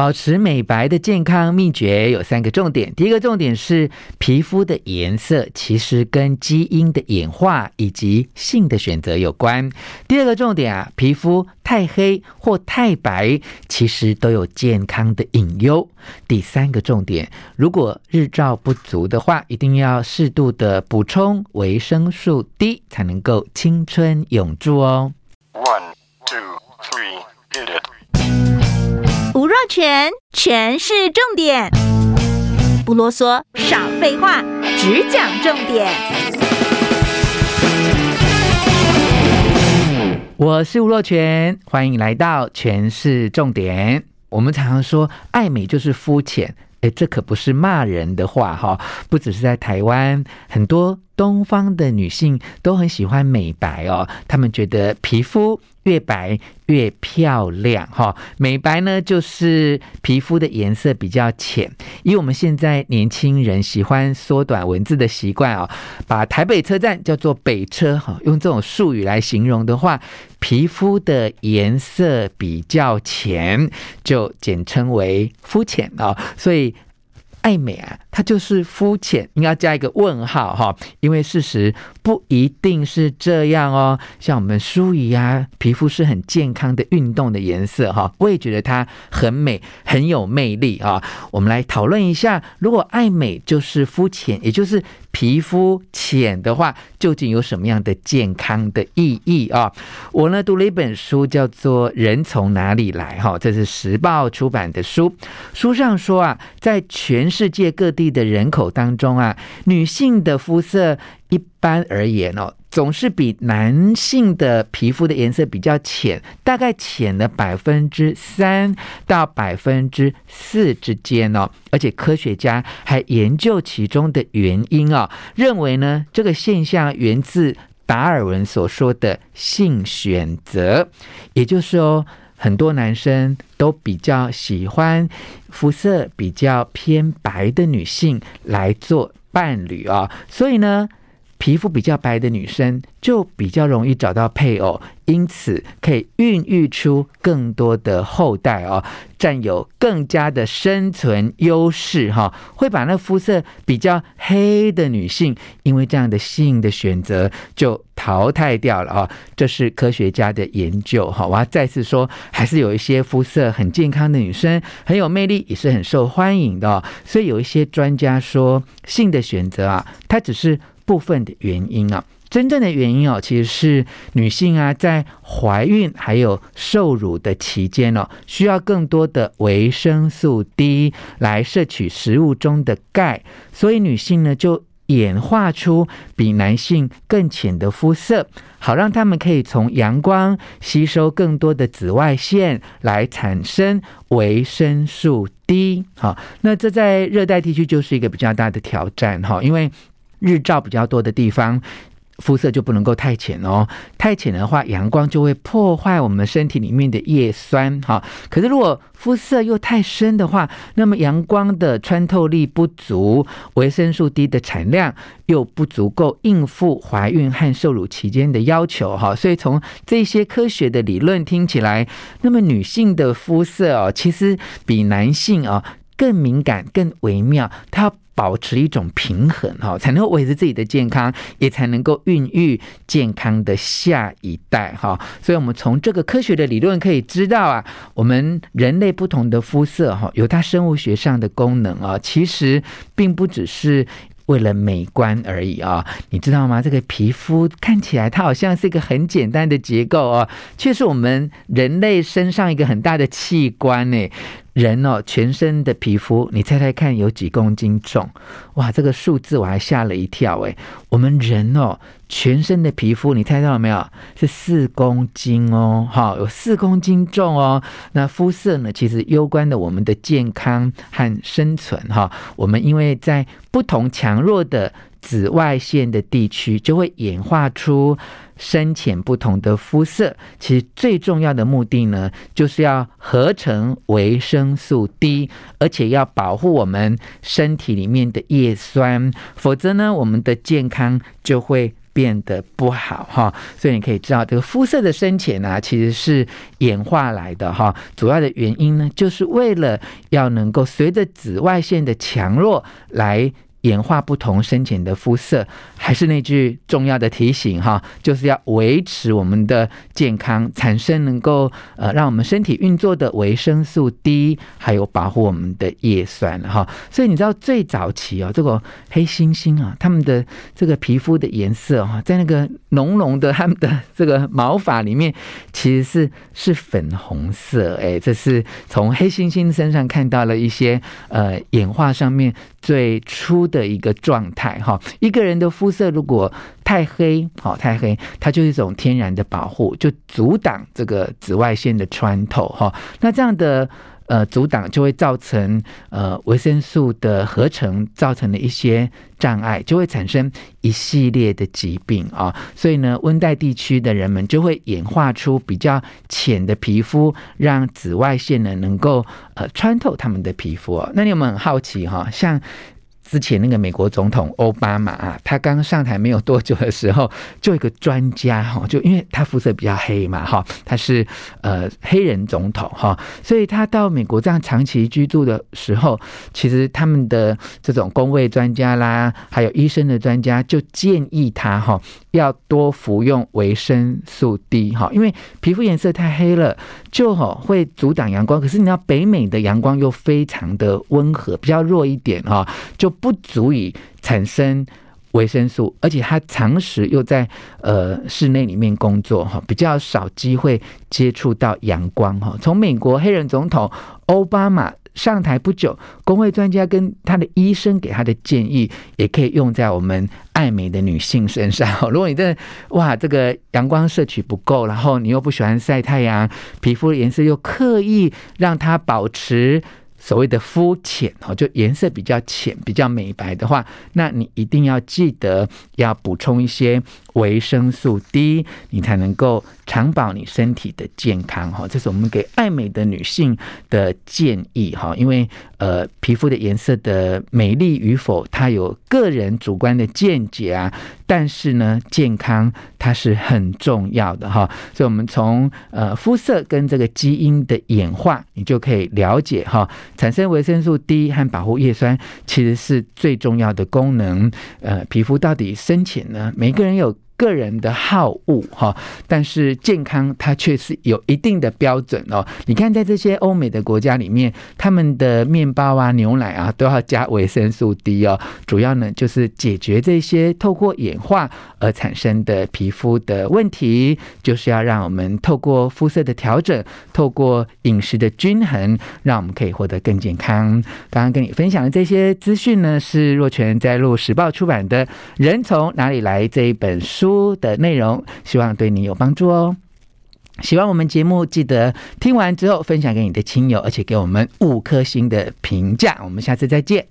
保持美白的健康秘诀有三个重点。第一个重点是皮肤的颜色其实跟基因的演化以及性的选择有关。第二个重点啊，皮肤太黑或太白其实都有健康的隐忧。第三个重点，如果日照不足的话，一定要适度的补充维生素 D，才能够青春永驻哦。One, two, three, hit it. 全全是，重点，不啰嗦，少废话，只讲重点。我是吴若全，欢迎来到全是重点。我们常常说，爱美就是肤浅。诶，这可不是骂人的话哈！不只是在台湾，很多东方的女性都很喜欢美白哦。她们觉得皮肤越白越漂亮哈。美白呢，就是皮肤的颜色比较浅。以我们现在年轻人喜欢缩短文字的习惯哦，把台北车站叫做北车哈，用这种术语来形容的话，皮肤的颜色比较浅，就简称为肤浅啊。所以。爱美啊，它就是肤浅，应该加一个问号哈，因为事实不一定是这样哦。像我们舒怡啊，皮肤是很健康的运动的颜色哈，我也觉得它很美，很有魅力啊。我们来讨论一下，如果爱美就是肤浅，也就是皮肤浅的话，究竟有什么样的健康的意义啊？我呢读了一本书，叫做《人从哪里来》哈，这是时报出版的书。书上说啊，在全世界各地的人口当中啊，女性的肤色一般而言哦，总是比男性的皮肤的颜色比较浅，大概浅了百分之三到百分之四之间哦。而且科学家还研究其中的原因哦，认为呢，这个现象源自达尔文所说的性选择，也就是说，很多男生都比较喜欢肤色比较偏白的女性来做伴侣啊，所以呢。皮肤比较白的女生就比较容易找到配偶，因此可以孕育出更多的后代哦，占有更加的生存优势哈。会把那肤色比较黑的女性，因为这样的性的选择就淘汰掉了啊。这是科学家的研究哈。我要再次说，还是有一些肤色很健康的女生很有魅力，也是很受欢迎的。所以有一些专家说，性的选择啊，它只是。部分的原因啊，真正的原因哦，其实是女性啊，在怀孕还有受乳的期间哦，需要更多的维生素 D 来摄取食物中的钙，所以女性呢就演化出比男性更浅的肤色，好让他们可以从阳光吸收更多的紫外线来产生维生素 D。好，那这在热带地区就是一个比较大的挑战哈，因为。日照比较多的地方，肤色就不能够太浅哦。太浅的话，阳光就会破坏我们身体里面的叶酸。哈，可是如果肤色又太深的话，那么阳光的穿透力不足，维生素 D 的产量又不足够应付怀孕和受乳期间的要求。哈，所以从这些科学的理论听起来，那么女性的肤色哦，其实比男性哦更敏感、更微妙。它保持一种平衡哈，才能维持自己的健康，也才能够孕育健康的下一代哈。所以，我们从这个科学的理论可以知道啊，我们人类不同的肤色哈，有它生物学上的功能啊，其实并不只是为了美观而已啊。你知道吗？这个皮肤看起来它好像是一个很简单的结构哦，却是我们人类身上一个很大的器官呢。人哦，全身的皮肤，你猜猜看有几公斤重？哇，这个数字我还吓了一跳诶。我们人哦，全身的皮肤，你猜到了没有？是四公斤哦，哈，有四公斤重哦。那肤色呢，其实攸关的我们的健康和生存哈。我们因为在不同强弱的紫外线的地区，就会演化出。深浅不同的肤色，其实最重要的目的呢，就是要合成维生素 D，而且要保护我们身体里面的叶酸，否则呢，我们的健康就会变得不好哈。所以你可以知道，这个肤色的深浅呢、啊，其实是演化来的哈。主要的原因呢，就是为了要能够随着紫外线的强弱来。演化不同深浅的肤色，还是那句重要的提醒哈，就是要维持我们的健康，产生能够呃让我们身体运作的维生素 D，还有保护我们的叶酸哈。所以你知道最早期啊，这个黑猩猩啊，他们的这个皮肤的颜色哈，在那个浓浓的他们的这个毛发里面，其实是是粉红色哎，这是从黑猩猩身上看到了一些呃演化上面最初。的一个状态哈，一个人的肤色如果太黑，好太黑，它就是一种天然的保护，就阻挡这个紫外线的穿透哈。那这样的。呃，阻挡就会造成呃维生素的合成造成的一些障碍，就会产生一系列的疾病啊。所以呢，温带地区的人们就会演化出比较浅的皮肤，让紫外线呢能够呃穿透他们的皮肤。那你有没有很好奇哈？像之前那个美国总统奥巴马啊，他刚上台没有多久的时候，就一个专家哈，就因为他肤色比较黑嘛哈，他是呃黑人总统哈，所以他到美国这样长期居住的时候，其实他们的这种工位专家啦，还有医生的专家就建议他哈，要多服用维生素 D 哈，因为皮肤颜色太黑了，就哈会阻挡阳光。可是你知道北美的阳光又非常的温和，比较弱一点哈，就。不足以产生维生素，而且他长时又在呃室内里面工作哈，比较少机会接触到阳光哈。从美国黑人总统奥巴马上台不久，公卫专家跟他的医生给他的建议，也可以用在我们爱美的女性身上。如果你真的哇这个阳光摄取不够，然后你又不喜欢晒太阳，皮肤的颜色又刻意让它保持。所谓的肤浅哦，就颜色比较浅、比较美白的话，那你一定要记得要补充一些维生素 D，你才能够长保你身体的健康哈。这是我们给爱美的女性的建议哈，因为呃，皮肤的颜色的美丽与否，它有个人主观的见解啊。但是呢，健康它是很重要的哈，所以我们从呃肤色跟这个基因的演化，你就可以了解哈，产生维生素 D 和保护叶酸其实是最重要的功能。呃，皮肤到底深浅呢？每个人有。个人的好恶哈，但是健康它却是有一定的标准哦。你看，在这些欧美的国家里面，他们的面包啊、牛奶啊都要加维生素 D 哦。主要呢就是解决这些透过演化而产生的皮肤的问题，就是要让我们透过肤色的调整，透过饮食的均衡，让我们可以获得更健康。刚刚跟你分享的这些资讯呢，是若泉在路时报出版的《人从哪里来》这一本书书。的内容，希望对你有帮助哦。喜欢我们节目，记得听完之后分享给你的亲友，而且给我们五颗星的评价。我们下次再见。